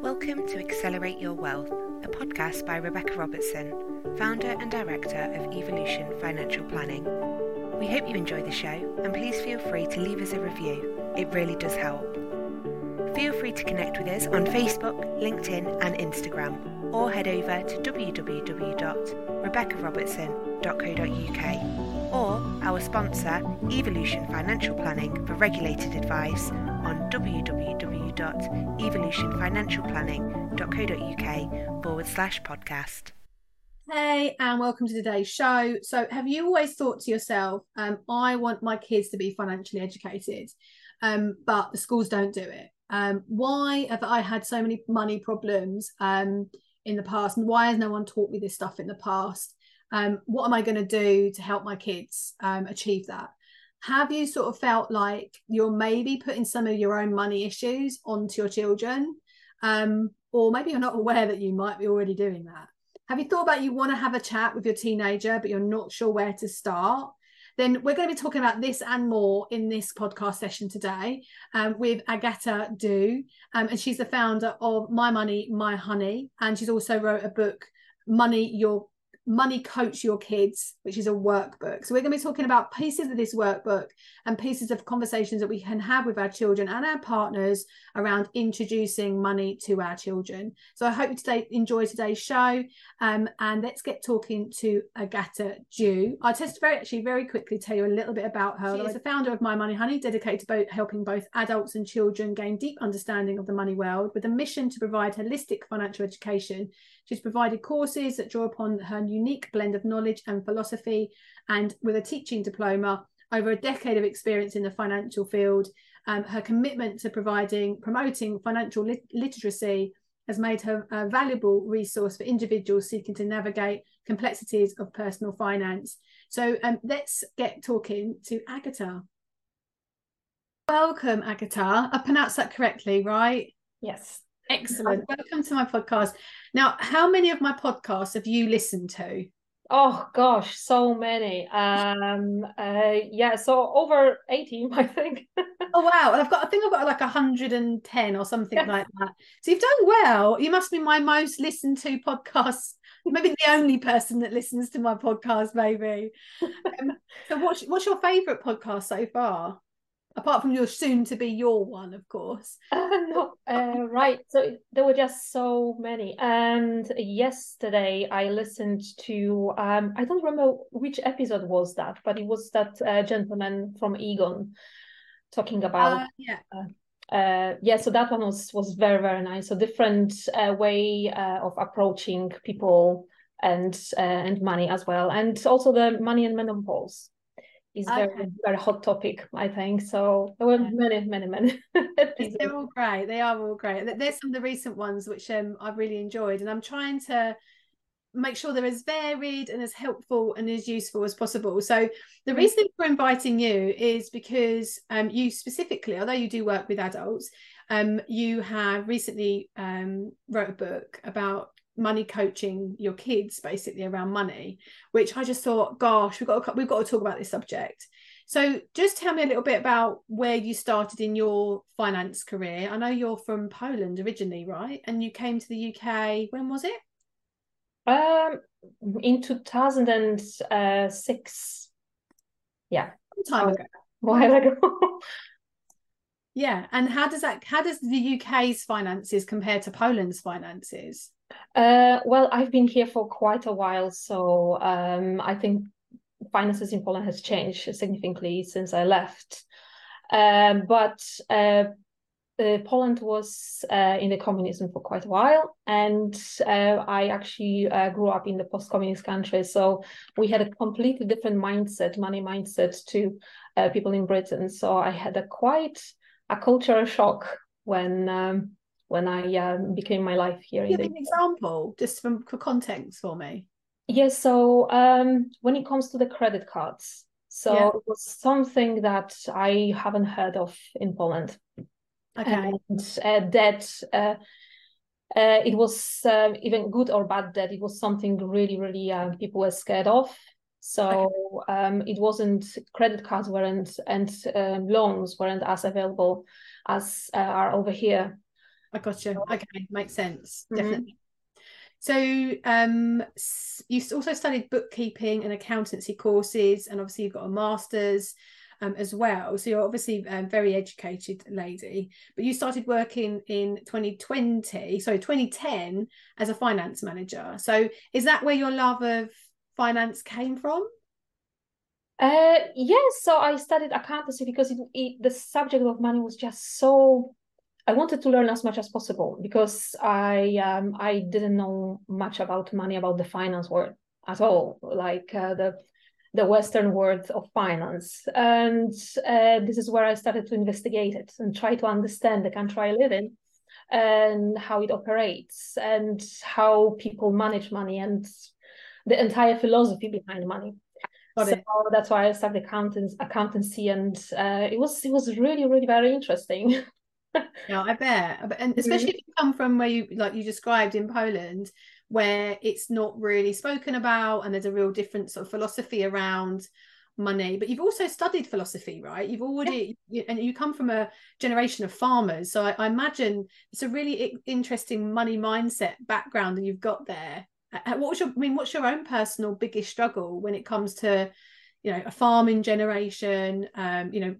Welcome to Accelerate Your Wealth, a podcast by Rebecca Robertson, founder and director of Evolution Financial Planning. We hope you enjoy the show and please feel free to leave us a review. It really does help. Feel free to connect with us on Facebook, LinkedIn, and Instagram, or head over to www.rebeccarobertson.co.uk or our sponsor, Evolution Financial Planning, for regulated advice www.evolutionfinancialplanning.co.uk forward slash podcast. Hey, and welcome to today's show. So, have you always thought to yourself, um, I want my kids to be financially educated, um, but the schools don't do it? Um, why have I had so many money problems um, in the past? And why has no one taught me this stuff in the past? Um, what am I going to do to help my kids um, achieve that? Have you sort of felt like you're maybe putting some of your own money issues onto your children? Um, or maybe you're not aware that you might be already doing that. Have you thought about you want to have a chat with your teenager but you're not sure where to start? Then we're going to be talking about this and more in this podcast session today um, with Agata Diu, um, and she's the founder of My Money, My Honey, and she's also wrote a book, Money Your Money Coach Your Kids, which is a workbook. So, we're going to be talking about pieces of this workbook and pieces of conversations that we can have with our children and our partners around introducing money to our children. So, I hope you today enjoy today's show. Um, and let's get talking to Agata Diu. I'll just very actually very quickly tell you a little bit about her. She is the founder of My Money Honey, dedicated to both helping both adults and children gain deep understanding of the money world with a mission to provide holistic financial education She's provided courses that draw upon her unique blend of knowledge and philosophy, and with a teaching diploma, over a decade of experience in the financial field. Um, her commitment to providing, promoting financial lit- literacy has made her a valuable resource for individuals seeking to navigate complexities of personal finance. So um, let's get talking to Agata. Welcome, Agata. I pronounced that correctly, right? Yes. Excellent. Welcome to my podcast. Now, how many of my podcasts have you listened to? Oh gosh, so many. Um uh yeah, so over 80, I think. oh wow. And I've got I think I've got like 110 or something like that. So you've done well. You must be my most listened to podcast. Maybe the only person that listens to my podcast, maybe. Um, so what's what's your favorite podcast so far? Apart from your soon to be your one of course. Uh, no. Uh, right so there were just so many. And yesterday i listened to um i don't remember which episode was that but it was that uh, gentleman from Aegon talking about uh, yeah. uh, uh, yeah so that one was was very very nice. So different way of approaching people and and money as well. And also the money and menopause is okay. very very hot topic i think. So there were many many many. They're all great. They are all great. There's some of the recent ones which um i've really enjoyed and i'm trying to make sure they're as varied and as helpful and as useful as possible. So the mm-hmm. reason for inviting you is because um you specifically although you do work with adults um you have recently um wrote a book about money coaching your kids basically around money which i just thought gosh we've got to, we've got to talk about this subject. So just tell me a little bit about where you started in your finance career. I know you're from poland originally right? And you came to the uk when was it? Um in 2006 yeah. Time ago. while ago. Yeah and how does that how does the uk's finances compare to poland's finances uh, well, I've been here for quite a while, so um, I think finances in Poland has changed significantly since I left. Um, but uh, uh, Poland was uh, in the communism for quite a while, and uh, I actually uh, grew up in the post-communist country. So we had a completely different mindset, money mindset, to people in Britain. So I had a quite a cultural shock when um, when I um, became my life here. Give an example, just from for context for me. Yes. so um, when it comes to the credit cards, so yeah. it was something that I haven't heard of in Poland. Okay. And uh, debt, uh, uh, it was um, even good or bad debt. It was something really, really people were scared of. So okay. um, it wasn't credit cards weren't and um, loans weren't as available as uh, are over here. I got you. Okay, makes sense. Mm-hmm. Definitely. So um, you also studied bookkeeping and accountancy courses, and obviously you've got a master's um, as well. So you're obviously a very educated lady, but you started working in 2020, sorry, 2010 as a finance manager. So is that where your love of finance came from? Uh, yes. So I studied accountancy because it, it, the subject of money was just so. I wanted to learn as much as possible because I um, I didn't know much about money about the finance world at all. Like uh, the the Western world of finance. And uh, this is where I started to investigate it and try to understand the country I live in and how it operates and how people manage money and the entire philosophy behind money. Got so it. that's why I started accountants, accountancy, and uh, it was it was really really very interesting. yeah, I bet, and especially if you come from where you like you described in Poland, where it's not really spoken about and there's a real different sort of philosophy around money. But you've also studied philosophy right? You've already you, and you come from a generation of farmers. So I, I, imagine it's a really interesting money mindset background that you've got there. What was your i mean what's your own personal biggest struggle when it comes to you know a farming generation um you know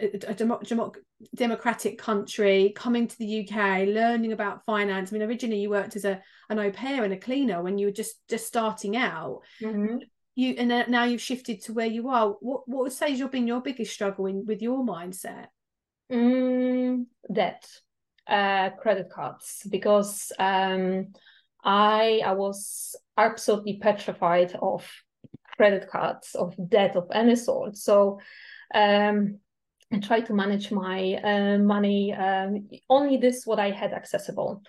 a, a, democratic country, coming to the UK, learning about finance. I mean, originally you worked as a an au pair and a cleaner when you were just just starting out. Mm-hmm. You and now you've shifted to where you are. What what would say has been your biggest struggle in with your mindset? Mm, debt, uh, credit cards, because um, I I was absolutely petrified of credit cards of debt of any sort. So um, and try to manage my uh, money um, only this what i had accessible.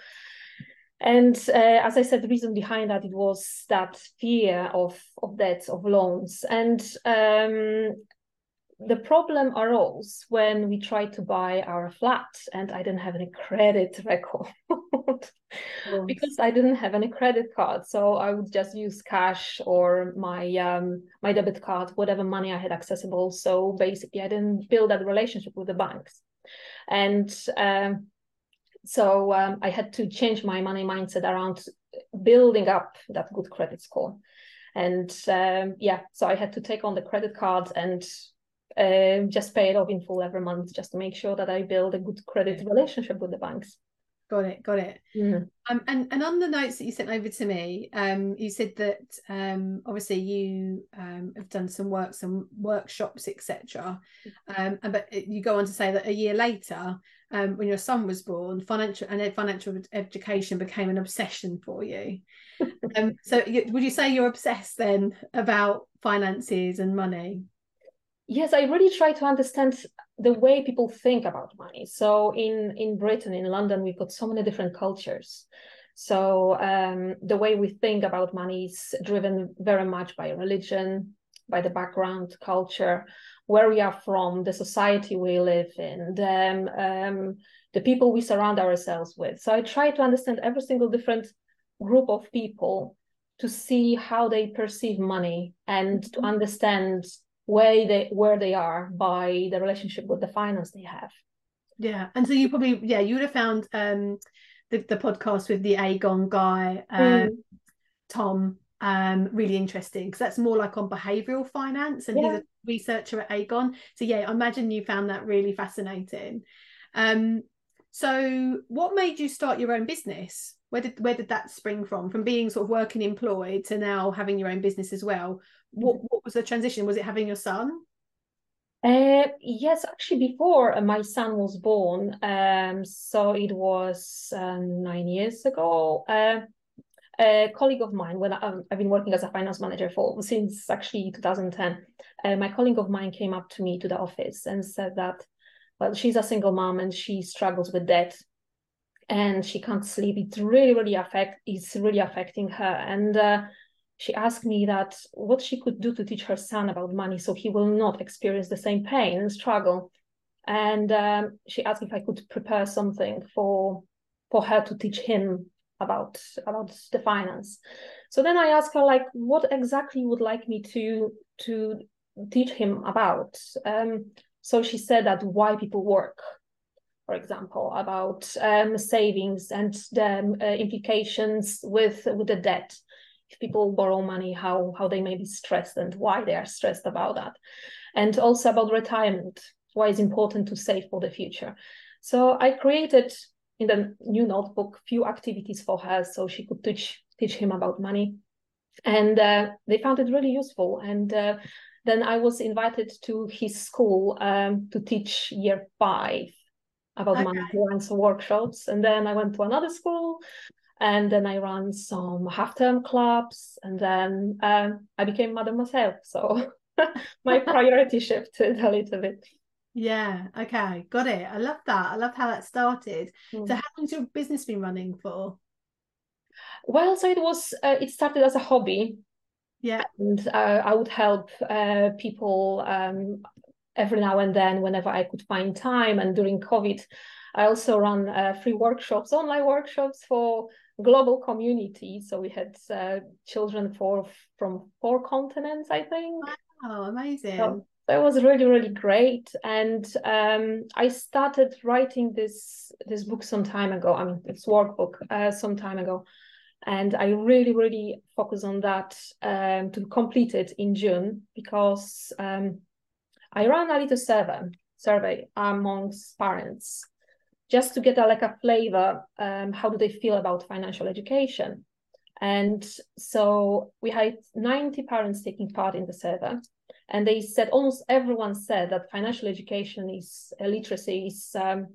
And uh, as i said the reason behind that it was that fear of of debts of loans. And um, the problem arose when we tried to buy our flat and I didn't have any credit record because I didn't have any credit card. So I would just use cash or my um, my debit card, whatever money I had accessible. So basically, I didn't build that relationship with the banks, and um, so um, I had to change my money mindset around building up that good credit score. And um, yeah, so I had to take on the credit cards and uh, just pay it off in full every month just to make sure that I build a good credit relationship with the banks. Got it, got it. Mm. Um, and and on the notes that you sent over to me, um, you said that um, obviously you um, have done some work, some workshops, etc. Um, but you go on to say that a year later, um, when your son was born, financial and financial education became an obsession for you. um, so would you say you're obsessed then about finances and money? Yes i really try to understand the way people think about money. So in in britain in london we've got so many different cultures. So um, the way we think about money is driven very much by religion by the background culture where we are from the society we live in the, um, the people we surround ourselves with. So i try to understand every single different group of people to see how they perceive money and to mm-hmm. understand where they where they are by the relationship with the finance they have yeah and so you probably yeah you would have found um the, the podcast with the aegon guy um mm. tom um really interesting because that's more like on behavioral finance and yeah. he's a researcher at aegon so yeah i imagine you found that really fascinating um so what made you start your own business where did where did that spring from? From being sort of working employed to now having your own business as well. What mm-hmm. what was the transition? Was it having your son? Uh, yes actually before uh, my son was born um, so it was uh, nine years ago. Uh, a colleague of mine when I, um, i've been working as a finance manager for since actually 2010 uh, my colleague of mine came up to me to the office and said that well she's a single mom and she struggles with debt and she can't sleep. It's really, really affect. It's really affecting her. And uh, she asked me that what she could do to teach her son about money so he will not experience the same pain and struggle. And um, she asked if I could prepare something for for her to teach him about about the finance. So then I asked her like, what exactly would like me to to teach him about? Um, so she said that why people work for example, about um, savings and the uh, implications with with the debt. If people borrow money, how how they may be stressed and why they are stressed about that, and also about retirement, why it's important to save for the future. So I created in the new notebook few activities for her so she could teach teach him about money, and uh, they found it really useful and. Uh, then I was invited to his school um, to teach year five about okay. some workshops, and then I went to another school, and then I ran some half-term clubs, and then um, I became mother myself. So my priority shifted a little bit. Yeah. Okay. Got it. I love that. I love how that started. Mm. So, how long's your business been running for? Well, so it was. Uh, it started as a hobby. Yeah. And uh, I would help uh, people um, every now and then whenever I could find time. And during COVID, I also run uh, free workshops, online workshops for global communities. So we had uh, children for from four continents, I think. Wow, amazing. So that was really really great and um, i started writing this this book some time ago i mean this workbook uh, some time ago and I really, really focus on that um, to complete it in June because um, I ran a little survey survey amongst parents just to get a, like a flavor um, how do they feel about financial education and so we had 90 parents taking part in the survey and they said almost everyone said that financial education is uh, literacy is um,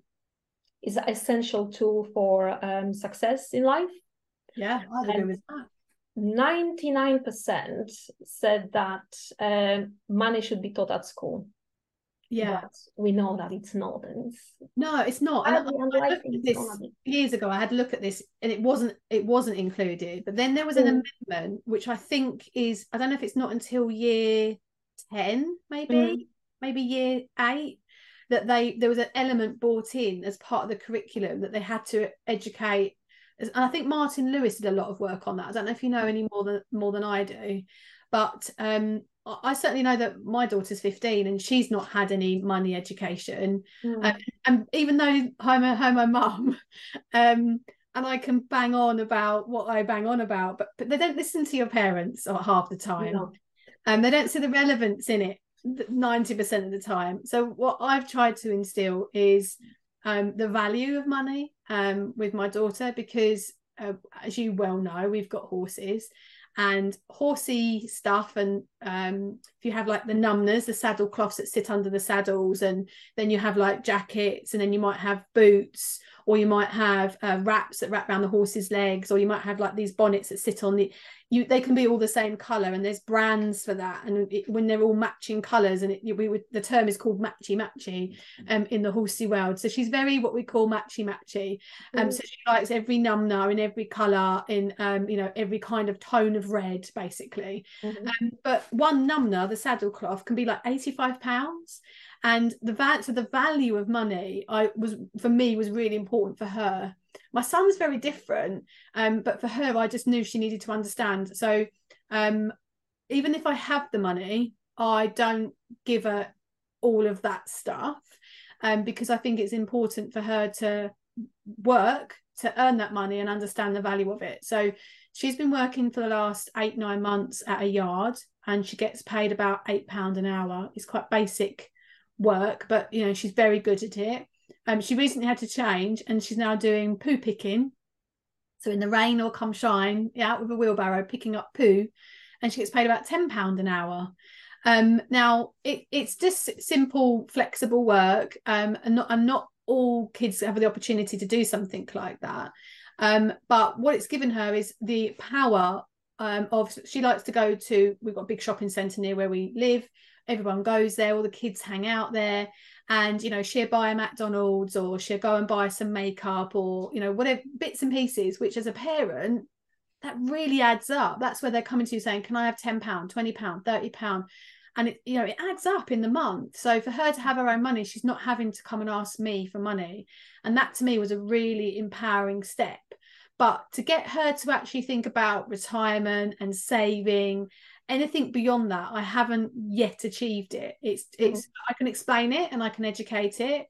is an essential tool for um, success in life yeah, I agree with that. 99% said that uh, money should be taught at school. Yeah, but we know that it's not. It's no, it's not. And I, I looked at this years ago. I had a look at this, and it wasn't. It wasn't included. But then there was an mm. amendment, which I think is. I don't know if it's not until year ten, maybe, mm. maybe year eight, that they there was an element brought in as part of the curriculum that they had to educate and I think Martin Lewis did a lot of work on that. I don't know if you know any more than more than I do, but um, I certainly know that my daughter's 15 and she's not had any money education. Mm. Um, and even though I'm a homo mum, um, and I can bang on about what I bang on about, but, but they don't listen to your parents half the time. No. Um, they don't see the relevance in it 90% of the time. So what I've tried to instill is um, the value of money um, with my daughter because, uh, as you well know, we've got horses and horsey stuff. And um, if you have like the numbers, the saddle cloths that sit under the saddles, and then you have like jackets, and then you might have boots or you might have uh, wraps that wrap around the horse's legs, or you might have like these bonnets that sit on the. You they can be all the same color, and there's brands for that. And it, when they're all matching colors, and it, we would the term is called matchy matchy, um, in the horsey world. So she's very what we call matchy matchy. Um, mm. so she likes every numnah in every color, in um, you know every kind of tone of red, basically. Mm-hmm. Um, but one numnah, the saddle cloth, can be like eighty five pounds and the va- so the value of money i was for me was really important for her. My son's very different um, but for her i just knew she needed to understand. So um, even if i have the money i don't give her all of that stuff um, because i think it's important for her to work to earn that money and understand the value of it. So she's been working for the last eight nine months at a yard and she gets paid about eight pound an hour. It's quite basic work, but you know, she's very good at it. Um, she recently had to change and she's now doing poo picking. So in the rain or come shine, out with a wheelbarrow picking up poo, and she gets paid about £10 an hour. Um, now it, it's just simple, flexible work, um, and not and not all kids have the opportunity to do something like that. Um, but what it's given her is the power um, of she likes to go to we've got a big shopping centre near where we live everyone goes there all the kids hang out there and you know she'll buy a mcdonald's or she'll go and buy some makeup or you know whatever bits and pieces which as a parent that really adds up. That's where they're coming to you saying can i have 10 pound 20 pound 30 pound? And it you know it adds up in the month. So for her to have her own money she's not having to come and ask me for money. And that to me was a really empowering step. But to get her to actually think about retirement and saving anything beyond that i haven't yet achieved it it's it's i can explain it and i can educate it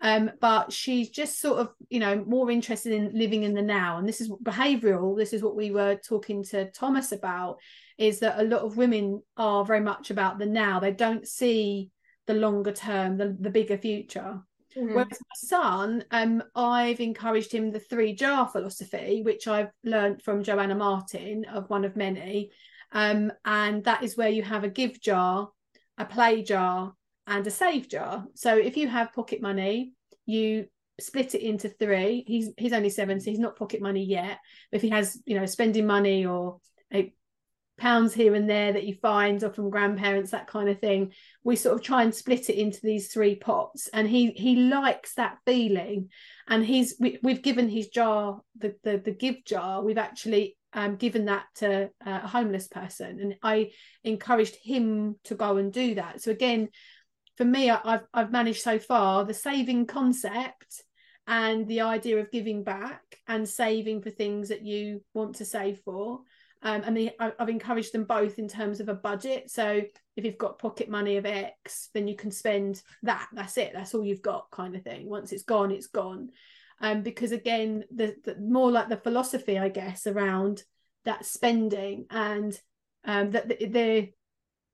Um, but she's just sort of, you know, more interested in living in the now. And this is behavioral. This is what we were talking to Thomas about is that a lot of women are very much about the now. They don't see the longer term, the, the bigger future. Mm-hmm. Whereas my son, um, I've encouraged him the three jar philosophy, which I've learned from Joanna Martin of one of many. Um, and that is where you have a give jar, a play jar, and a save jar. So if you have pocket money, you split it into three. He's he's only seven, so he's not pocket money yet. But if he has, you know, spending money or pounds here and there that he finds or from grandparents, that kind of thing, we sort of try and split it into these three pots. And he he likes that feeling. And he's we, we've given his jar, the the the give jar, we've actually um, given that to uh, a homeless person and i encouraged him to go and do that so again for me i've i've managed so far the saving concept and the idea of giving back and saving for things that you want to save for um, I've encouraged them both in terms of a budget. So if you've got pocket money of X, then you can spend that. That's it. That's all you've got, kind of thing. Once it's gone, it's gone um, because again the, the more like the philosophy i guess around that spending and um, that the, the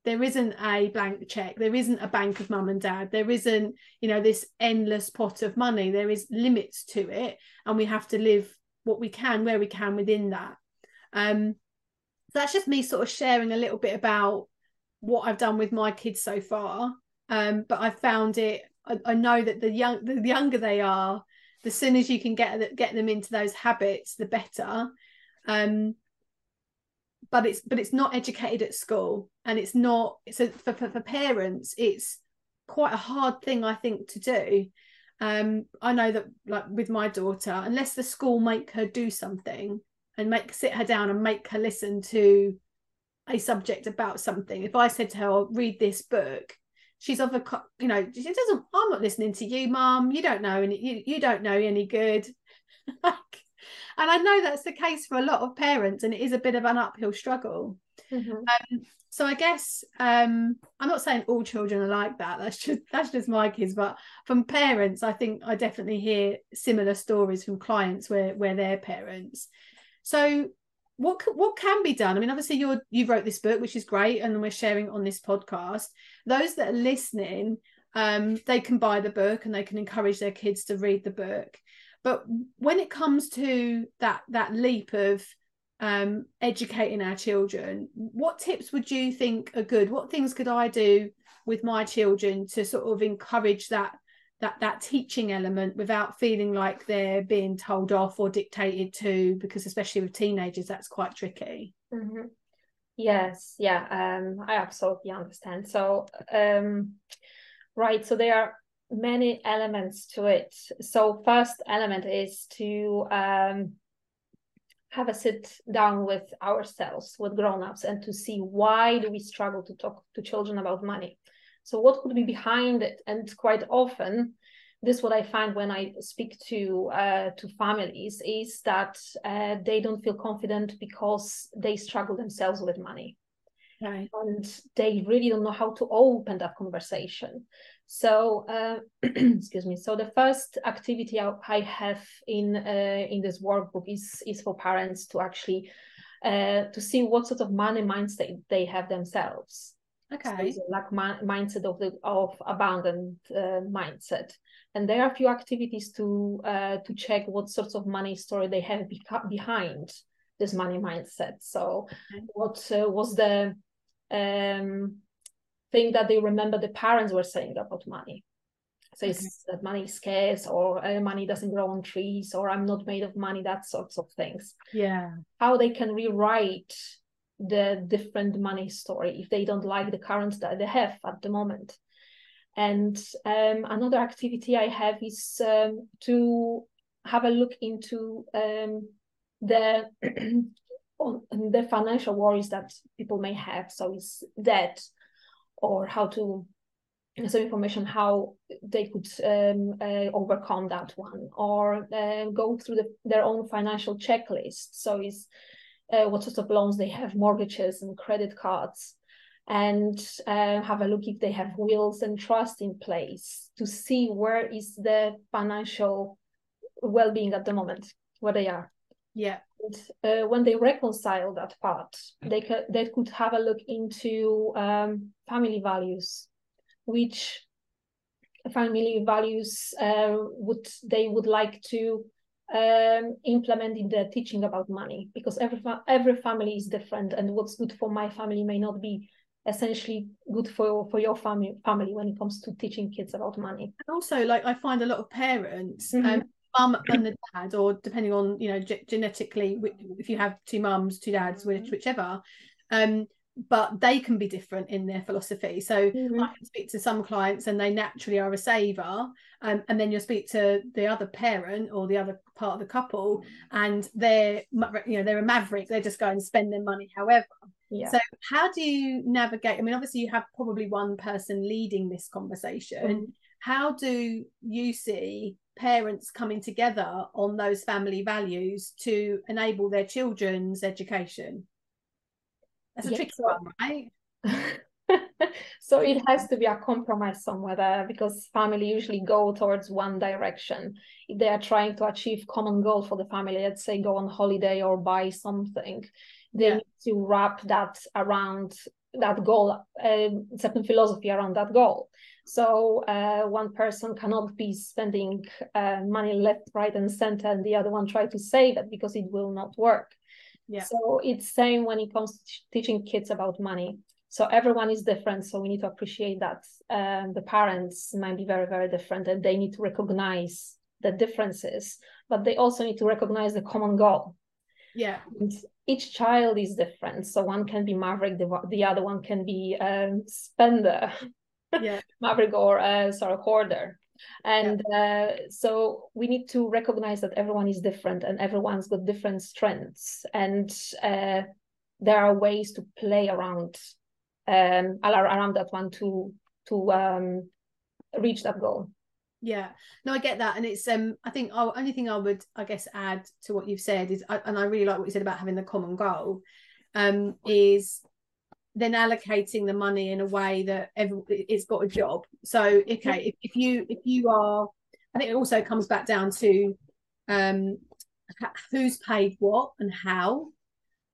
there isn't a blank check there isn't a bank of mum and dad there isn't you know this endless pot of money there is limits to it and we have to live what we can where we can within that. Um so that's just me sort of sharing a little bit about what i've done with my kids so far. Um but i found it I, I know that the young the younger they are the sooner you can get get them into those habits the better. Um but it's but it's not educated at school and it's not so for, for, for parents it's quite a hard thing i think to do. Um i know that like with my daughter unless the school make her do something and make sit her down and make her listen to a subject about something if i said to her oh, read this book she's of a you know she doesn't i'm not listening to you mom you don't know any you, you don't know any good. Like and i know that's the case for a lot of parents and it is a bit of an uphill struggle. Mm-hmm. um, so i guess um, i'm not saying all children are like that that's just that's just my kids but from parents i think i definitely hear similar stories from clients where where their parents. So what what can be done? I mean, obviously you you wrote this book, which is great, and we're sharing on this podcast. Those that are listening, um, they can buy the book and they can encourage their kids to read the book. But when it comes to that that leap of um, educating our children, what tips would you think are good? What things could I do with my children to sort of encourage that that that teaching element without feeling like they're being told off or dictated to because especially with teenagers that's quite tricky. Mm-hmm. yes yeah um i absolutely understand. So um right so there are many elements to it. So first element is to um have a sit down with ourselves with grown-ups and to see why do we struggle to talk to children about money so what could be behind it? And quite often, this what I find when I speak to uh, to families is that uh, they don't feel confident because they struggle themselves with money. Right. And they really don't know how to open that conversation. So, uh, excuse me. So the first activity I have in uh, in this workbook is is for parents to actually uh, to see what sort of money mindset they have themselves okay. so like mindset of the of abundant uh, mindset. And there are a few activities to uh, to check what sorts of money story they have beca- behind this money mindset. So okay. what uh, was the um, thing that they remember the parents were saying about money? So okay. it's that money is scarce or uh, money doesn't grow on trees or i'm not made of money that sorts of things. Yeah. How they can rewrite the different money story if they don't like the current that they have at the moment. And um, another activity I have is um, to have a look into um, the the financial worries that people may have. So it's debt or how to some information how they could um, uh, overcome that one or uh, go through the, their own financial checklist. So it's uh, what sorts of loans they have, mortgages and credit cards, and uh, have a look if they have wills and trust in place to see where is the financial well-being at the moment where they are. Yeah. And, uh, when they reconcile that part they could they could have a look into um, family values which family values uh, would they would like to um, implement in the teaching about money because every fa- every family is different and what's good for my family may not be essentially good for for your family family when it comes to teaching kids about money and also like i find a lot of parents Mhm. um mum and the dad or depending on you know ge- genetically if you have two mums two dads which whichever um but they can be different in their philosophy so Mhm. I can speak to some clients and they naturally are a saver, um, and then you'll speak to the other parent or the other part of the couple, and they're you know they're a maverick. They just go and spend their money however. yeah So how do you navigate? I mean, obviously you have probably one person leading this conversation. Mhm. How do you see parents coming together on those family values to enable their children's education? That's a Yeah, tricky so- one, right? so it has to be a compromise somewhere there because family usually go towards one direction if they are trying to achieve common goal for the family let's say go on holiday or buy something they Yeah. need to wrap that around that goal um, certain philosophy around that goal so uh, one person cannot be spending uh, money left right and center and the other one try to save it because it will not work Yeah. so it's same when it comes to teaching kids about money so everyone is different so we need to appreciate that um, the parents might be very very different and they need to recognize the differences but they also need to recognize the common goal Yeah. and each child is different so one can be maverick the, the other one can be um, spender Yeah. maverick or uh, sort of hoarder and uh, so we need to recognize that everyone is different and everyone's got different strengths. And uh, there are ways to play around um around that one to to um reach that goal. Yeah, no, I get that, and it's um. I think the only thing I would, I guess, add to what you've said is, I- and I really like what you said about having the common goal, um, is then allocating the money in a way that every, it's got a job. So, okay, if, if you if you are, I think it also comes back down to, um, who's paid what and how,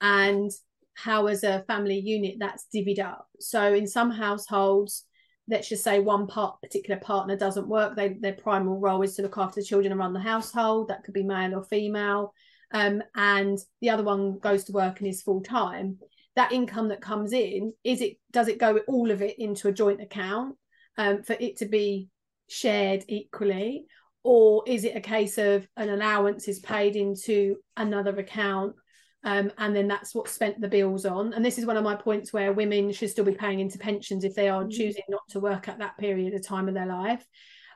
and how as a family unit that's divvied up. So, in some households let's just say one part particular partner doesn't work they their primal role is to look after the children and run the household that could be male or female um, and the other one goes to work and is full time that income that comes in is it does it go all of it into a joint account um, for it to be shared equally or is it a case of an allowance is paid into another account um, and then that's what spent the bills on. And this is one of my points where women should still be paying into pensions if they are Mhm. choosing not to work at that period of time of their life.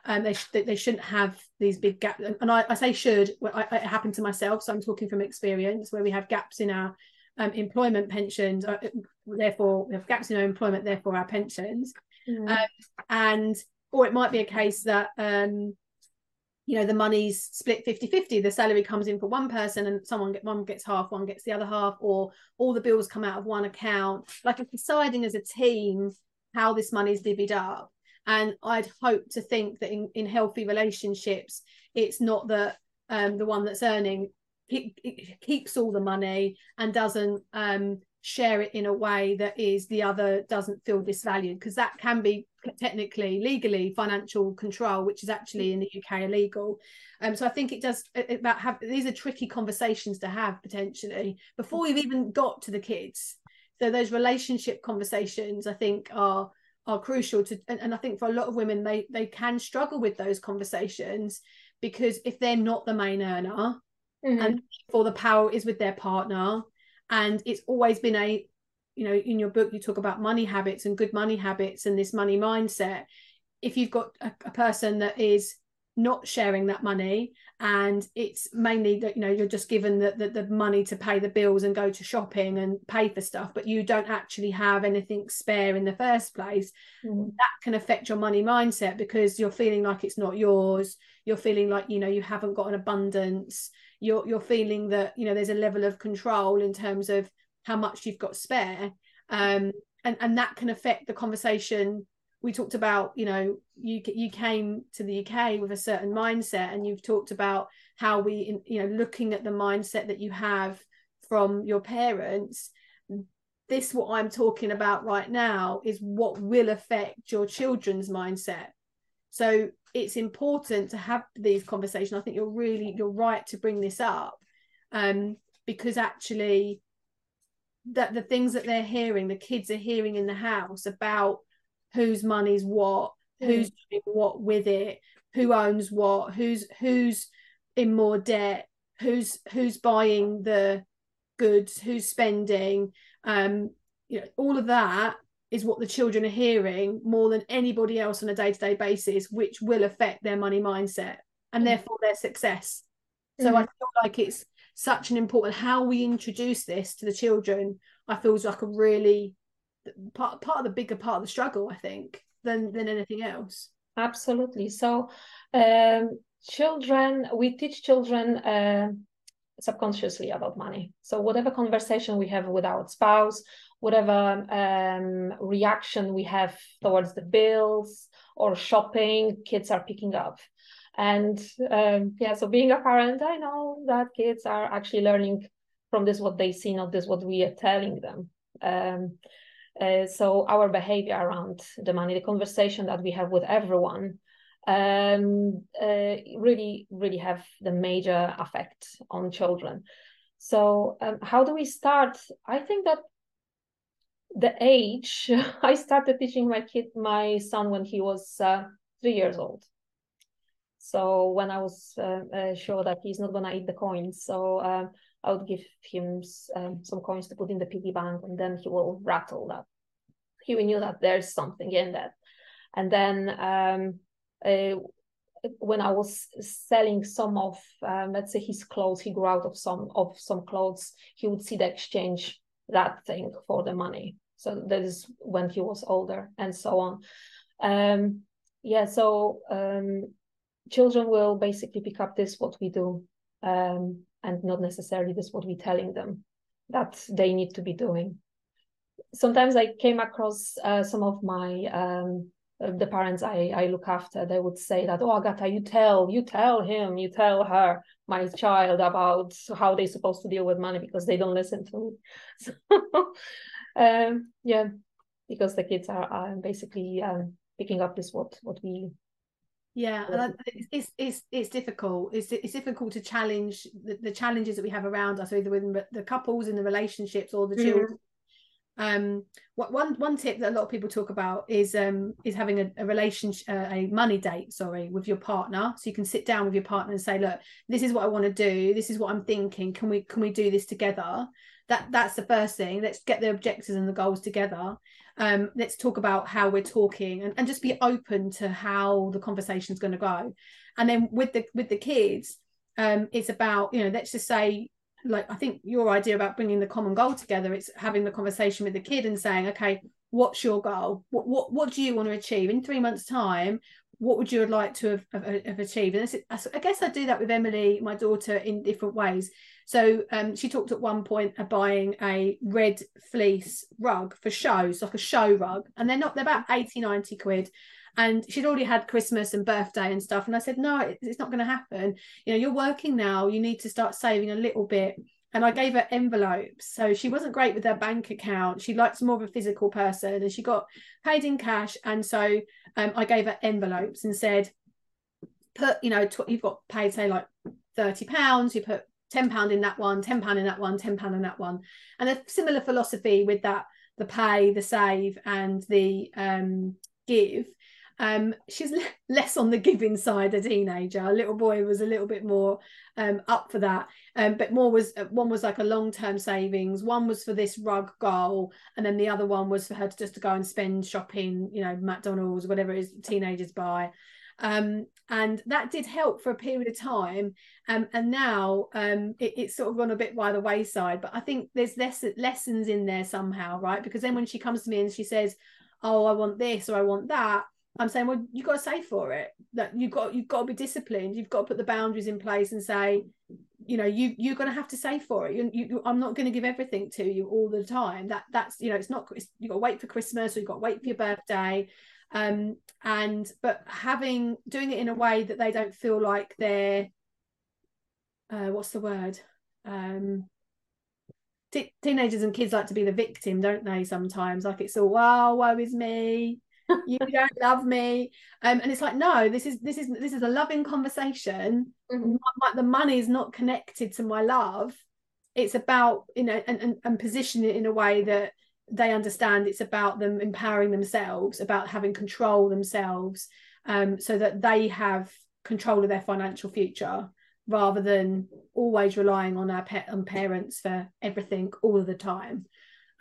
Um, they sh- they shouldn't have these big gaps. And I, I say should. I, it happened to myself, so I'm talking from experience where we have gaps in our um, employment pensions. Uh, therefore, we have gaps in our employment. Therefore, our pensions Um, and or it might be a case that um you know the money's split 50 50 the salary comes in for one person and someone get one gets half one gets the other half or all the bills come out of one account like it's deciding as a team how this money's divvied up and i'd hope to think that in, in healthy relationships it's not that um the one that's earning keeps all the money and doesn't um share it in a way that is the other doesn't feel disvalued because that can be technically legally financial control which is actually in the UK illegal. Um so I think it does about have these are tricky conversations to have potentially before we've even got to the kids. So those relationship conversations I think are are crucial to and, and I think for a lot of women they they can struggle with those conversations because if they're not the main earner Mhm. and for the power is with their partner and it's always been a you know in your book you talk about money habits and good money habits and this money mindset if you've got a, a person that is not sharing that money and it's mainly that you know you're just given the, the, the money to pay the bills and go to shopping and pay for stuff but you don't actually have anything spare in the first place Mhm. that can affect your money mindset because you're feeling like it's not yours you're feeling like you know you haven't got an abundance you're you're feeling that you know there's a level of control in terms of how much you've got spare. Um and and that can affect the conversation. We talked about you know you you came to the UK with a certain mindset and you've talked about how we you know looking at the mindset that you have from your parents. This what I'm talking about right now is what will affect your children's mindset. So it's important to have these conversations I think you're really you're right to bring this up um because actually that the things that they're hearing the kids are hearing in the house about whose money's what mm. who's doing what with it who owns what who's who's in more debt who's who's buying the goods who's spending um you know all of that is what the children are hearing more than anybody else on a day-to-day basis which will affect their money mindset and mm. therefore their success so mm. i feel like it's such an important how we introduce this to the children i feel is like a really part part of the bigger part of the struggle i think than than anything else absolutely so um, children we teach children uh, subconsciously about money so whatever conversation we have with our spouse whatever um, reaction we have towards the bills or shopping kids are picking up. And um, yeah so being a parent i know that kids are actually learning from this what they see not this what we are telling them. Um, uh, so our behavior around the money the conversation that we have with everyone um, uh, really really have the major effect on children. So um, how do we start? I think that the age i started teaching my kid my son when he was uh, three years old so when I was uh, uh, sure that he's not gonna eat the coins, so um, I would give him um, some coins to put in the piggy bank, and then he will rattle that. He knew that there's something in that, and then um, uh, when I was selling some of, um, let's say, his clothes, he grew out of some of some clothes. He would see the exchange that thing for the money. So that is when he was older, and so on. Um, yeah, so um, children will basically pick up this what we do um, and not necessarily this what we're telling them that they need to be doing sometimes i came across uh, some of my um, the parents I, I look after they would say that oh agata you tell you tell him you tell her my child about how they're supposed to deal with money because they don't listen to me. So, um, yeah because the kids are, are basically um, picking up this what what we yeah and it's, it's it's difficult. It's it's difficult to challenge the, the challenges that we have around us either with the couples in the relationships or the mm-hmm. children um what one one tip that a lot of people talk about is um is having a, a relationship uh, a money date sorry with your partner. So you can sit down with your partner and say look this is what i want to do. This is what i'm thinking. Can we can we do this together? That that's the first thing. Let's get the objectives and the goals together. Um, let's talk about how we're talking and, and just be open to how the conversation is going to go. And then with the with the kids um, it's about you know let's just say like i think your idea about bringing the common goal together it's having the conversation with the kid and saying okay what's your goal what what, what do you want to achieve in three months time what would you like to have, have, have achieved and i guess i do that with emily my daughter in different ways so um, she talked at one point of buying a red fleece rug for shows, like a show rug. And they're not, they're about 80, 90 quid. And she'd already had Christmas and birthday and stuff. And I said, no, it's not going to happen. You know, you're working now. You need to start saving a little bit. And I gave her envelopes. So she wasn't great with her bank account. She likes more of a physical person and she got paid in cash. And so um, I gave her envelopes and said, put, you know, tw- you've got paid, say, like 30 pounds, you put 10 pound in that one 10 pound in that one 10 pound in that one and a similar philosophy with that the pay the save and the um, give um, she's less on the giving side a teenager. A little boy was a little bit more um, up for that. Um, but more was uh, one was like a long-term savings. One was for this rug goal and then the other one was for her to just to go and spend shopping you know mcdonald's whatever it is teenagers buy. Um, and that did help for a period of time. Um, and now um, it, it's sort of gone a bit by the wayside but i think there's less lessons in there somehow right? Because then when she comes to me and she says oh i want this or i want that i'm saying well you've got to save for it that you've got you've got to be disciplined. You've got to put the boundaries in place and say you know you you're going to have to save for it. You, you i'm not going to give everything to you all the time. That that's you know it's not it's, you've got to wait for christmas or you've got to wait for your birthday. Um and but having doing it in a way that they don't feel like they're uh what's the word? Um t- teenagers and kids like to be the victim don't they sometimes? Like it's all wow woe is me you don't love me. Um, and it's like no this is this is this is a loving conversation. Mm-hmm. the money is not connected to my love. It's about you know and, and, and position it in a way that they understand it's about them empowering themselves about having control themselves um, so that they have control of their financial future rather than always relying on our pet and parents for everything all of the time.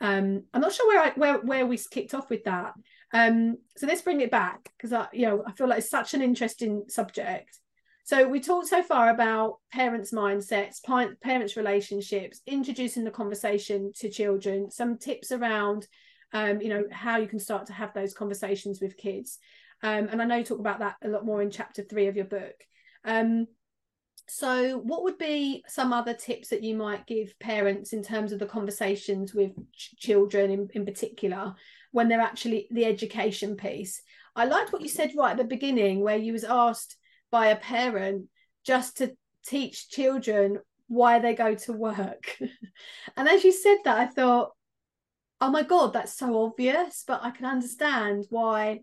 Um, i'm not sure where I, where where we kicked off with that um, so let's bring it back because I, you know, I feel like it's such an interesting subject. So we talked so far about parents' mindsets, parents' relationships, introducing the conversation to children, some tips around, um, you know, how you can start to have those conversations with kids. Um, and I know you talk about that a lot more in chapter three of your book. Um, so, what would be some other tips that you might give parents in terms of the conversations with ch- children in, in particular when they're actually the education piece? I liked what you said right at the beginning, where you was asked by a parent just to teach children why they go to work. and as you said that, I thought, oh my God, that's so obvious, but I can understand why.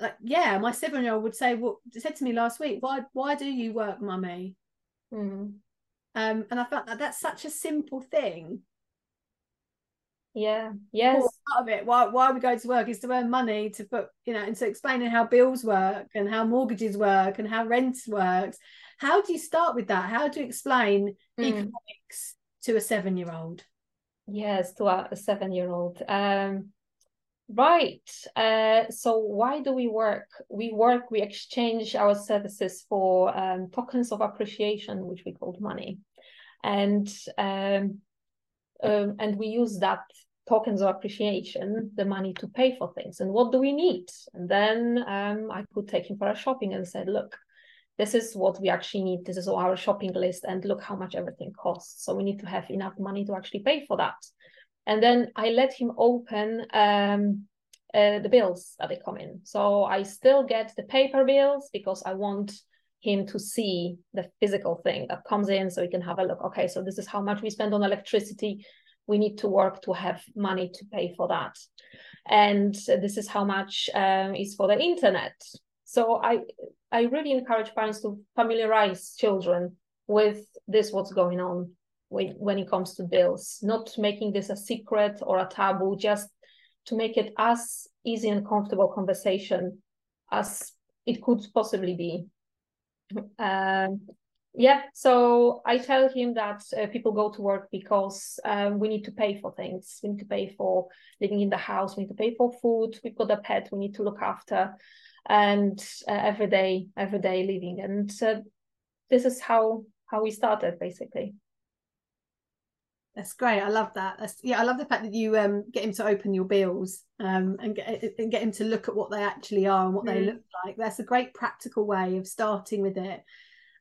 Like, yeah, my seven year old would say, Well, said to me last week, why why do you work, mummy? Mm. Um, and I felt that that's such a simple thing. Yeah. Yes. Part of it. Why why we go to work is to earn money to put, you know, and to explaining how bills work and how mortgages work and how rent works. How do you start with that? How do you explain mm. economics to a seven year old? Yes, to a, a seven year old. Um Right. Uh, so why do we work? We work, we exchange our services for um, tokens of appreciation, which we call money. And um, um, and we use that tokens of appreciation, the money to pay for things. And what do we need? And then um, I could take him for a shopping and said, look, this is what we actually need. This is our shopping list, and look how much everything costs. So we need to have enough money to actually pay for that and then I let him open um, uh, the bills that they come in. So I still get the paper bills because I want him to see the physical thing that comes in so he can have a look. Okay, so this is how much we spend on electricity. We need to work to have money to pay for that. And this is how much um, is for the internet. So I I really encourage parents to familiarize children with this, what's going on when, when it comes to bills, not making this a secret or a taboo, just to make it as easy and comfortable conversation as it could possibly be. Um, yeah, so I tell him that uh, people go to work because um, we need to pay for things. We need to pay for living in the house. We need to pay for food. We've got a pet. We need to look after, and uh, everyday everyday living. And uh, this is how how we started basically. That's great. I love that. That's, yeah, I love the fact that you um, get him to open your bills um, and get and get him to look at what they actually are and what mm. they look like. That's a great practical way of starting with it.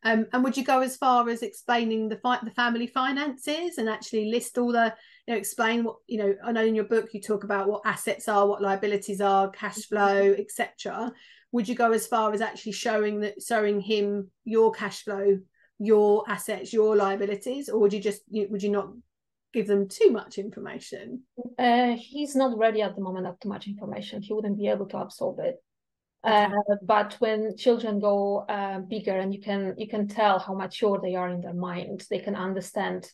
Um, and would you go as far as explaining the fi- the family finances and actually list all the you know explain what you know? I know in your book you talk about what assets are, what liabilities are, cash mm-hmm. flow, etc. Would you go as far as actually showing that showing him your cash flow, your assets, your liabilities, or would you just would you not give them too much information? Uh, he's not ready at the moment of too much information. He wouldn't be able to absorb it. Uh, but when children go uh, bigger and you can you can tell how mature they are in their mind, they can understand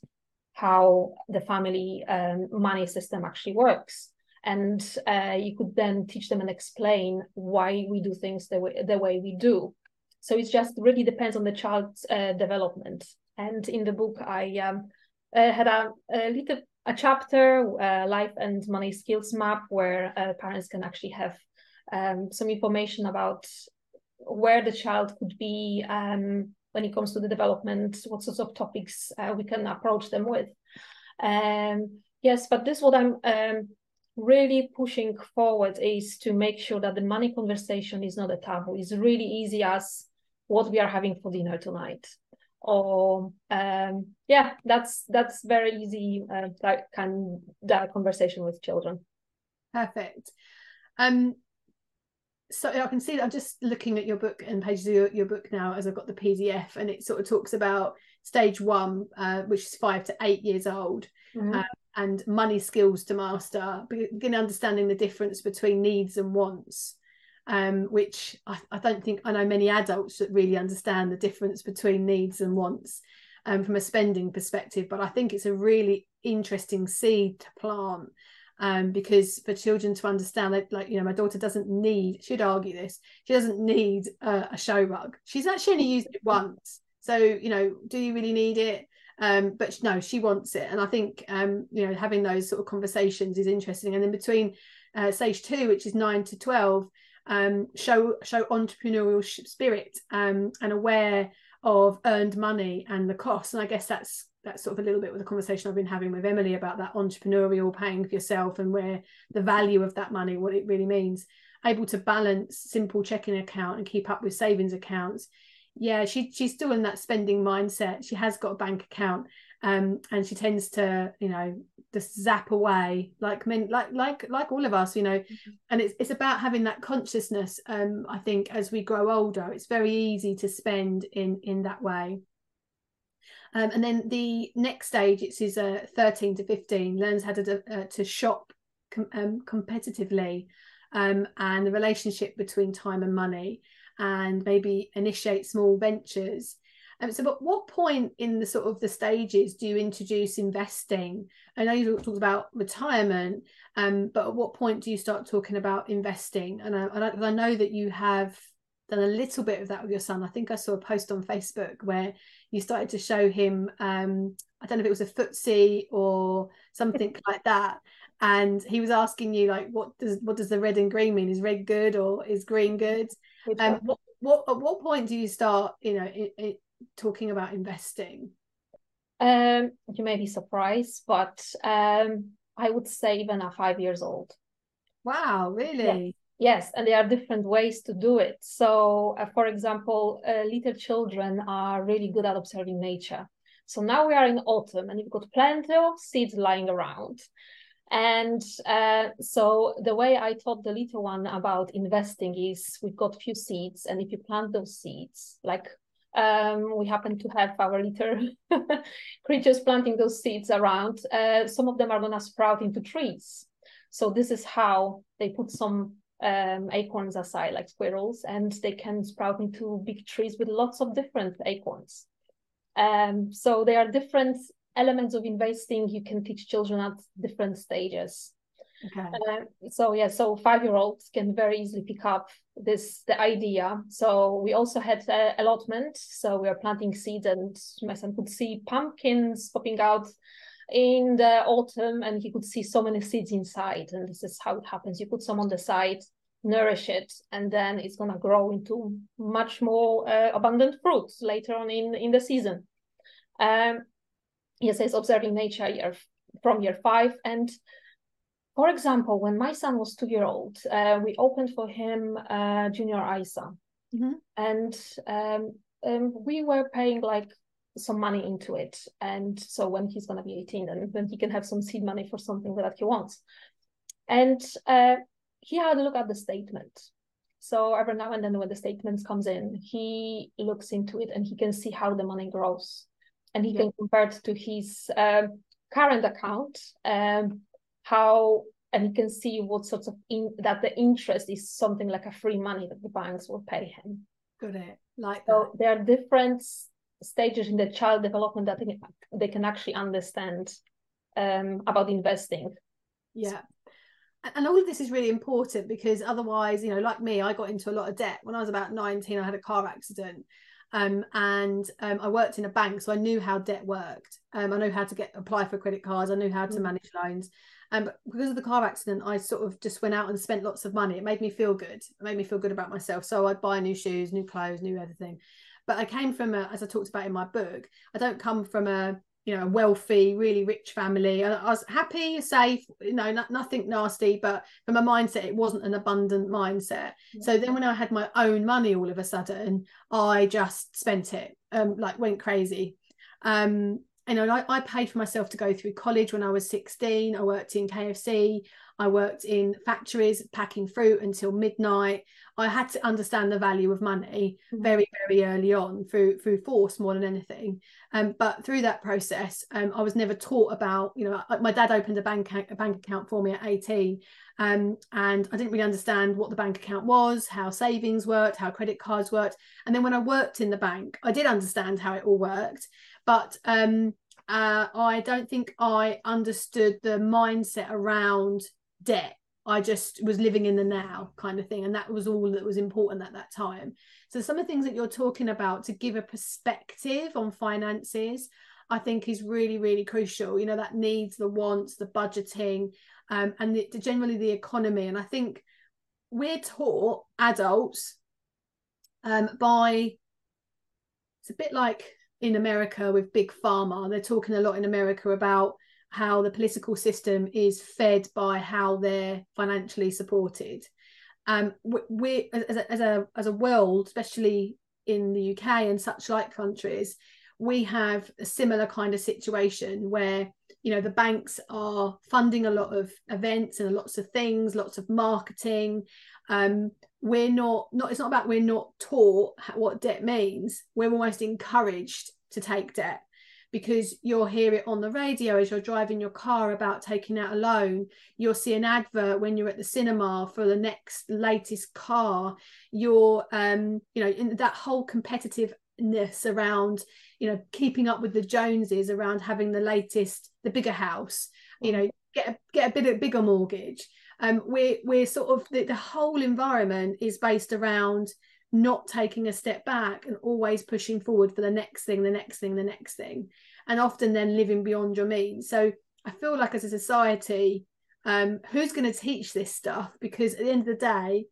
how the family um, money system actually works. And uh, you could then teach them and explain why we do things the way the way we do. So it just really depends on the child's uh, development. And in the book, I um, uh, had a, a little a chapter, uh, life and money skills map, where uh, parents can actually have um, some information about where the child could be um, when it comes to the development, what sorts of topics uh, we can approach them with. Um, yes, but this what I'm um, really pushing forward is to make sure that the money conversation is not a taboo. It's really easy as what we are having for dinner tonight or um, yeah that's that's very easy uh, that can that conversation with children. Perfect. Um so I can see that I'm just looking at your book and pages of your, your book now as I've got the PDF and it sort of talks about stage one, uh, which is five to eight years old, mm-hmm. uh, and money skills to master, begin understanding the difference between needs and wants um, which I, I, don't think I know many adults that really understand the difference between needs and wants um, from a spending perspective. But I think it's a really interesting seed to plant um, because for children to understand that, like, you know, my daughter doesn't need, she'd argue this, she doesn't need uh, a show rug. She's actually only used it once. So, you know, do you really need it? Um, but no, she wants it. And I think, um, you know, having those sort of conversations is interesting. And then between uh, stage two, which is nine to 12, um, show show entrepreneurial spirit um, and aware of earned money and the costs. And I guess that's that's sort of a little bit with the conversation I've been having with Emily about that entrepreneurial paying for yourself and where the value of that money, what it really means. Able to balance simple checking account and keep up with savings accounts. Yeah, she she's still in that spending mindset. She has got a bank account, um, and she tends to you know just zap away like men like like like all of us you know. Mm-hmm. and it's it's about having that consciousness um i think as we grow older it's very easy to spend in in that way. Um, and then the next stage it's is uh, 13 to 15 learns how to uh, to shop com- um, competitively um, and the relationship between time and money and maybe initiate small ventures um, so, at what point in the sort of the stages do you introduce investing? I know you talked about retirement, um, but at what point do you start talking about investing? And I, I, I know that you have done a little bit of that with your son. I think I saw a post on Facebook where you started to show him. Um, I don't know if it was a FTSE or something like that. And he was asking you like, what does what does the red and green mean? Is red good or is green good? Um, what, what at what point do you start, you know, talking about investing? Um, you may be surprised, but um, I would say even at five years old. Wow, really? Yeah. Yes, and there are different ways to do it. So, uh, for example, uh, little children are really good at observing nature. So now we are in autumn, and you've got plenty of seeds lying around. And uh, so the way I taught the little one about investing is we've got few seeds, and if you plant those seeds, like um, we happen to have our little creatures planting those seeds around. Uh, some of them are going to sprout into trees. So this is how they put some um, acorns aside, like squirrels, and they can sprout into big trees with lots of different acorns. Um, so there are different elements of investing you can teach children at different stages. Okay. Uh, so yeah, so five year olds can very easily pick up this the idea. So we also had uh, allotment. So we are planting seeds, and my son could see pumpkins popping out in the autumn, and he could see so many seeds inside. And this is how it happens. You put some on the side, nourish it, and then it's gonna grow into much more uh, abundant fruits later on in in the season. Um, yes, it's observing nature year from year five and for example, when my son was two year old, uh, we opened for him uh, junior ISA, mm-hmm. and um, um, we were paying like some money into it. And so when he's gonna be 18, then then he can have some seed money for something that he wants. And uh, he had a look at the statement. So every now and then when the statement comes in, he looks into it and he can see how the money grows, and he yeah. can compare it to his um, current account. Um, how and you can see what sorts of in, that the interest is something like a free money that the banks will pay him. Got it. Like so, that. there are different stages in the child development that they, they can actually understand um, about investing. Yeah. And all of this is really important because otherwise, you know, like me, I got into a lot of debt when I was about 19. I had a car accident um, and um, I worked in a bank, so I knew how debt worked. Um, I knew how to get apply for credit cards. I knew how to mm. manage loans. And because of the car accident, I sort of just went out and spent lots of money. It made me feel good. It made me feel good about myself. So I'd buy new shoes, new clothes, new everything. But I came from a, as I talked about in my book, I don't come from a you know a wealthy really rich family i was happy safe you know not, nothing nasty but from a mindset it wasn't an abundant mindset yeah. so then when i had my own money all of a sudden i just spent it um, like went crazy. Um, you know, I, I paid for myself to go through college when I was 16. I worked in KFC. I worked in factories packing fruit until midnight. I had to understand the value of money mm-hmm. very, very early on through through force more than anything. Um, but through that process, um, I was never taught about, you know, my dad opened a bank a bank account for me at 18. Um, and I didn't really understand what the bank account was, how savings worked, how credit cards worked. And then when I worked in the bank, I did understand how it all worked. But um, uh, I don't think I understood the mindset around debt. I just was living in the now kind of thing. And that was all that was important at that time. So, some of the things that you're talking about to give a perspective on finances, I think is really, really crucial. You know, that needs, the wants, the budgeting, um, and the, generally the economy. And I think we're taught adults um, by, it's a bit like in America with Big Pharma. They're talking a lot in America about how the political system is fed by how they're financially supported. Um, we, as, a, as a as a world, especially in the UK and such like countries, we have a similar kind of situation where you know the banks are funding a lot of events and lots of things, lots of marketing. Um, we're not not it's not about we're not taught what debt means. We're almost encouraged to take debt because you'll hear it on the radio as you're driving your car about taking out a loan. You'll see an advert when you're at the cinema for the next latest car. You're, um, you know, in that whole competitiveness around, you know, keeping up with the Joneses around having the latest, the bigger house. You know, get a, get a bit of bigger mortgage. Um, we're we're sort of the, the whole environment is based around not taking a step back and always pushing forward for the next thing, the next thing, the next thing, and often then living beyond your means. So I feel like as a society, um, who's going to teach this stuff? Because at the end of the day,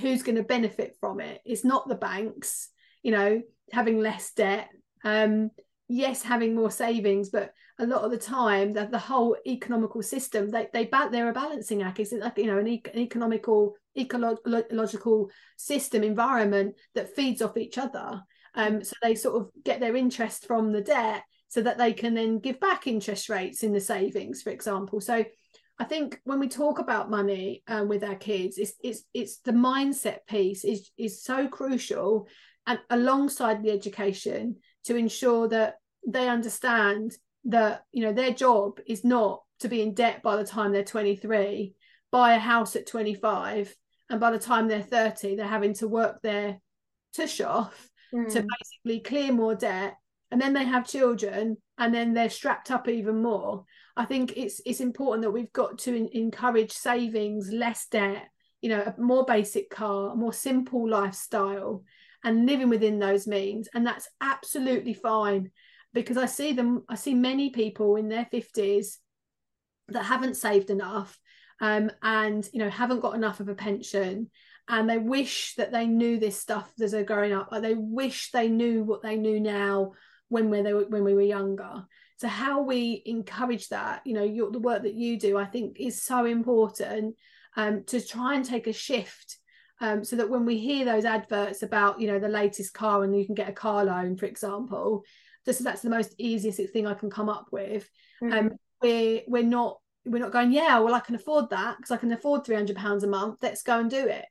who's going to benefit from it? It's not the banks, you know, having less debt. Um, yes, having more savings, but a lot of the time that the whole economical system they they they're a balancing act. It's like you know an, e- an economical ecological system environment that feeds off each other. Um so they sort of get their interest from the debt so that they can then give back interest rates in the savings for example. So I think when we talk about money um, with our kids, it's it's it's the mindset piece is is so crucial, and alongside the education to ensure that they understand that you know their job is not to be in debt by the time they're 23 buy a house at 25 and by the time they're 30 they're having to work their tush off mm. to basically clear more debt and then they have children and then they're strapped up even more i think it's it's important that we've got to in, encourage savings less debt you know a more basic car a more simple lifestyle and living within those means and that's absolutely fine because I see them, I see many people in their 50s that haven't saved enough um, and you know haven't got enough of a pension and they wish that they knew this stuff as they're growing up like they wish they knew what they knew now when we, were, when we were younger. So how we encourage that you know your, the work that you do i think is so important um, to try and take a shift um, so that when we hear those adverts about you know the latest car and you can get a car loan for example just that's the most easiest thing I can come up with. Mm-hmm. Um, we're we're not we're not going, yeah, well, I can afford that because I can afford three hundred pounds a month. Let's go and do it.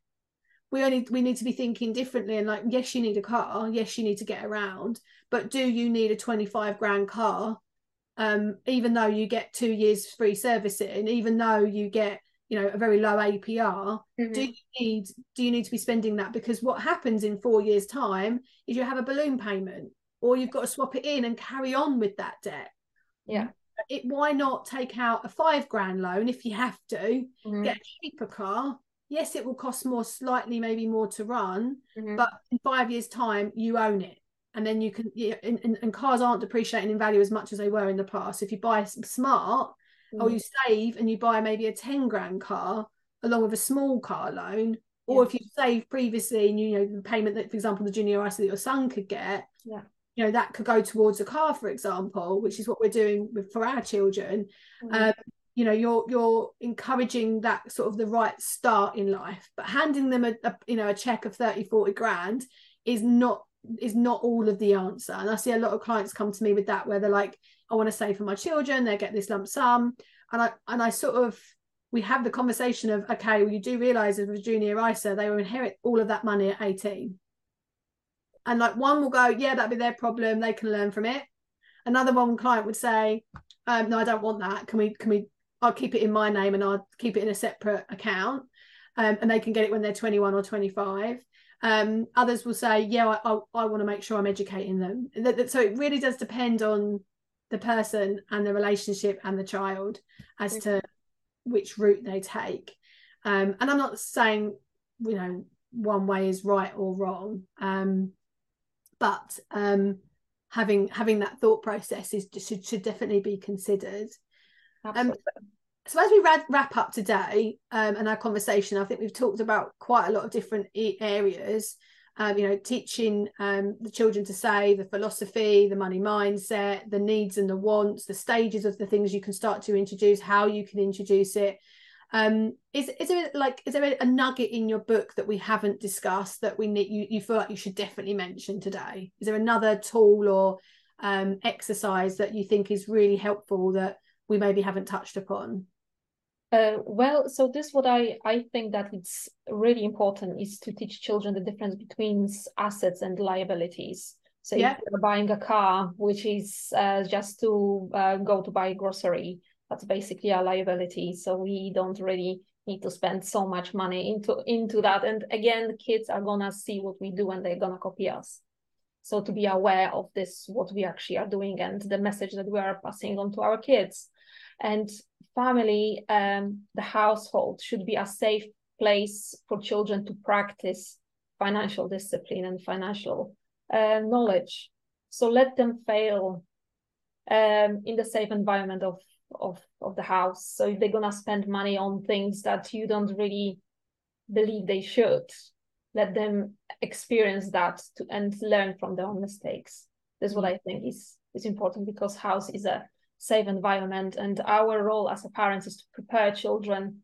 We only we need to be thinking differently and like, yes, you need a car, yes, you need to get around, but do you need a twenty five grand car? Um, even though you get two years free servicing, even though you get you know a very low APR, mm-hmm. do you need do you need to be spending that? Because what happens in four years' time is you have a balloon payment or you've got to swap it in and carry on with that debt. Yeah. It, why not take out a five grand loan if you have to, mm-hmm. get a cheaper car? Yes, it will cost more, slightly maybe more to run, mm-hmm. but in five years' time, you own it. And then you can, and, and, and, cars aren't depreciating in value as much as they were in the past. If you buy smart mm-hmm. or you save and you buy maybe a 10 grand car along with a small car loan, or yeah. if you save previously and you know the payment that, for example, the junior ISA that your son could get, yeah you know that could go towards a car for example which is what we're doing with for our children mm-hmm. um, you know you're you're encouraging that sort of the right start in life but handing them a, a, you know a check of 30 40 grand is not is not all of the answer. And i see a lot of clients come to me with that where they're like i want to save for my children they get this lump sum. And i and i sort of we have the conversation of okay well you do realize as a junior isa they will inherit all of that money at 18 and like one will go yeah that'd be their problem. They can learn from it. Another one client would say um, no i don't want that. Can we can we i'll keep it in my name and i'll keep it in a separate account. Um, and they can get it when they're 21 or 25 um, others will say yeah i, I, I want to make sure i'm educating them. So it really does depend on the person and the relationship and the child as to which route they take. Um, and i'm not saying you know one way is right or wrong. Um, but um, having having that thought process is should, should definitely be considered. Um, so as we wrap, wrap up today um, and our conversation i think we've talked about quite a lot of different areas. Um, you know teaching um, the children to say the philosophy the money mindset the needs and the wants the stages of the things you can start to introduce how you can introduce it um, is is there like is there a nugget in your book that we haven't discussed that we need you, you feel like you should definitely mention today is there another tool or um, exercise that you think is really helpful that we maybe haven't touched upon uh, well, so this what I I think that it's really important is to teach children the difference between assets and liabilities. So yeah. if you're buying a car, which is uh, just to uh, go to buy grocery, that's basically a liability. So we don't really need to spend so much money into into that. And again, kids are gonna see what we do and they're gonna copy us. So to be aware of this, what we actually are doing and the message that we are passing on to our kids. And family, um, the household should be a safe place for children to practice financial discipline and financial uh, knowledge. So let them fail um, in the safe environment of, of, of the house. So if they're gonna spend money on things that you don't really believe they should, let them experience that to, and learn from their own mistakes. that's what I think is is important because house is a safe environment. And our role as a parents is to prepare children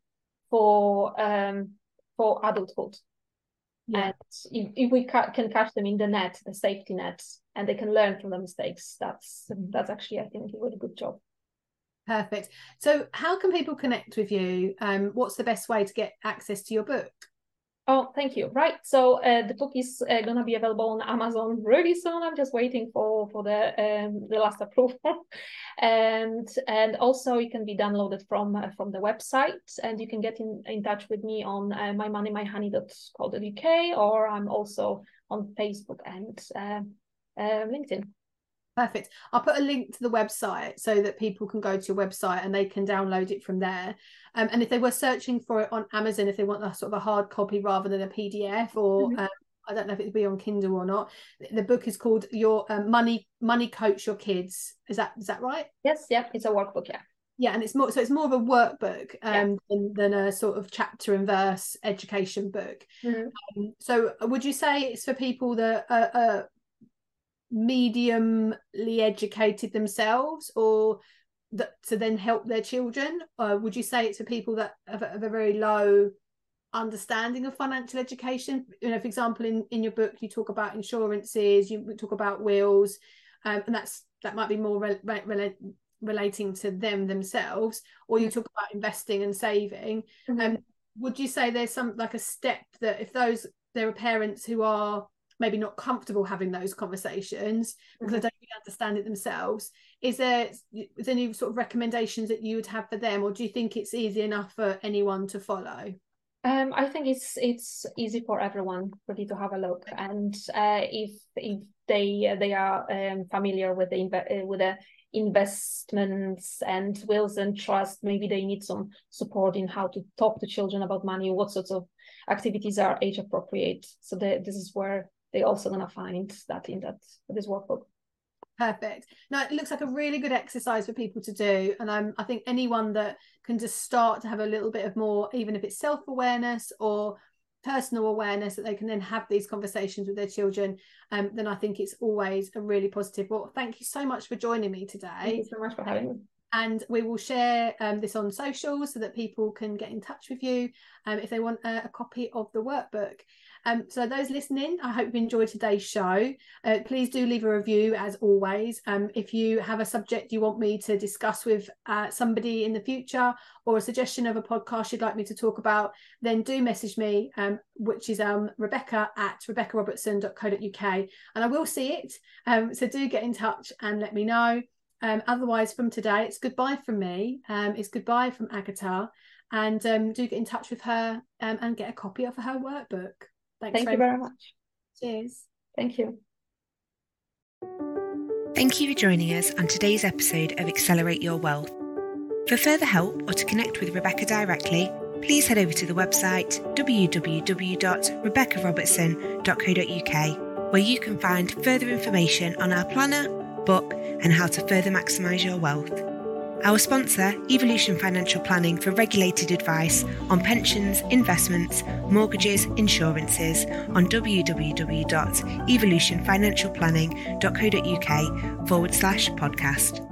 for um, for adulthood. Yeah. And if, if we ca- can catch them in the net, the safety net, and they can learn from the mistakes, that's that's actually I think a really good job. Perfect. So, how can people connect with you? Um, what's the best way to get access to your book? Oh, thank you. Right. So uh, the book is uh, to be available on Amazon really soon. I'm just waiting for for the um, the last approval, and and also it can be downloaded from uh, from the website, and you can get in, in touch with me on uh, mymoneyMyHoney.co.uk, or I'm also on Facebook and uh, uh, LinkedIn. Perfect. I'll put a link to the website so that people can go to your website and they can download it from there. Um, and if they were searching for it on Amazon, if they want a sort of a hard copy rather than a PDF, or mm-hmm. um, I don't know if it'd be on Kindle or not. The book is called Your um, Money Money Coach Your Kids. Is that is that right? Yes. Yeah. It's a workbook. Yeah. Yeah, and it's more so it's more of a workbook um, yeah. than, than a sort of chapter and verse education book. Mm-hmm. Um, so, would you say it's for people that are, are mediumly educated themselves or that to then help their children? Or would you say it's for people that have, have, a very low understanding of financial education? You know for example in in your book you talk about insurances you talk about wills um, and that's that might be more re- re- relating to them themselves or you talk about investing and saving. Mm-hmm. um, would you say there's some like a step that if those there are parents who are maybe not comfortable having those conversations because mm-hmm. they don't really understand it themselves is there is there any sort of recommendations that you would have for them or do you think it's easy enough for anyone to follow um, I think it's it's easy for everyone really to have a look, and uh, if if they they are um, familiar with the uh, with the investments and wills and trust, maybe they need some support in how to talk to children about money, what sorts of activities are age appropriate. So the, this is where they're also going to find that in that this workbook. Perfect. Now it looks like a really good exercise for people to do and i'm i think anyone that can just start to have a little bit of more even if it's self-awareness or personal awareness that they can then have these conversations with their children um, then i think it's always a really positive. Well thank you so much for joining me today. Thank you so much for having me and we will share um, this on social so that people can get in touch with you um, if they want a, a copy of the workbook. Um, so those listening, I hope you enjoyed today's show. Uh, please do leave a review as always. Um, if you have a subject you want me to discuss with uh, somebody in the future or a suggestion of a podcast you'd like me to talk about, then do message me, um, which is um, Rebecca at rebeccarobertson.co.uk, and I will see it. So do get in touch and let me know. Um, otherwise, from today, it's goodbye from me. Um, it's goodbye from Agata. And um, do get in touch with her um, and get a copy of her workbook. Thanks Thank very you very much. much. Cheers. Thank you. Thank you for joining us on today's episode of Accelerate Your Wealth. For further help or to connect with Rebecca directly, please head over to the website www.rebeccarobertson.co.uk, where you can find further information on our planner, book, and how to further maximise your wealth. Our sponsor, Evolution Financial Planning, for regulated advice on pensions, investments, mortgages, insurances on www.evolutionfinancialplanning.co.uk forward slash podcast.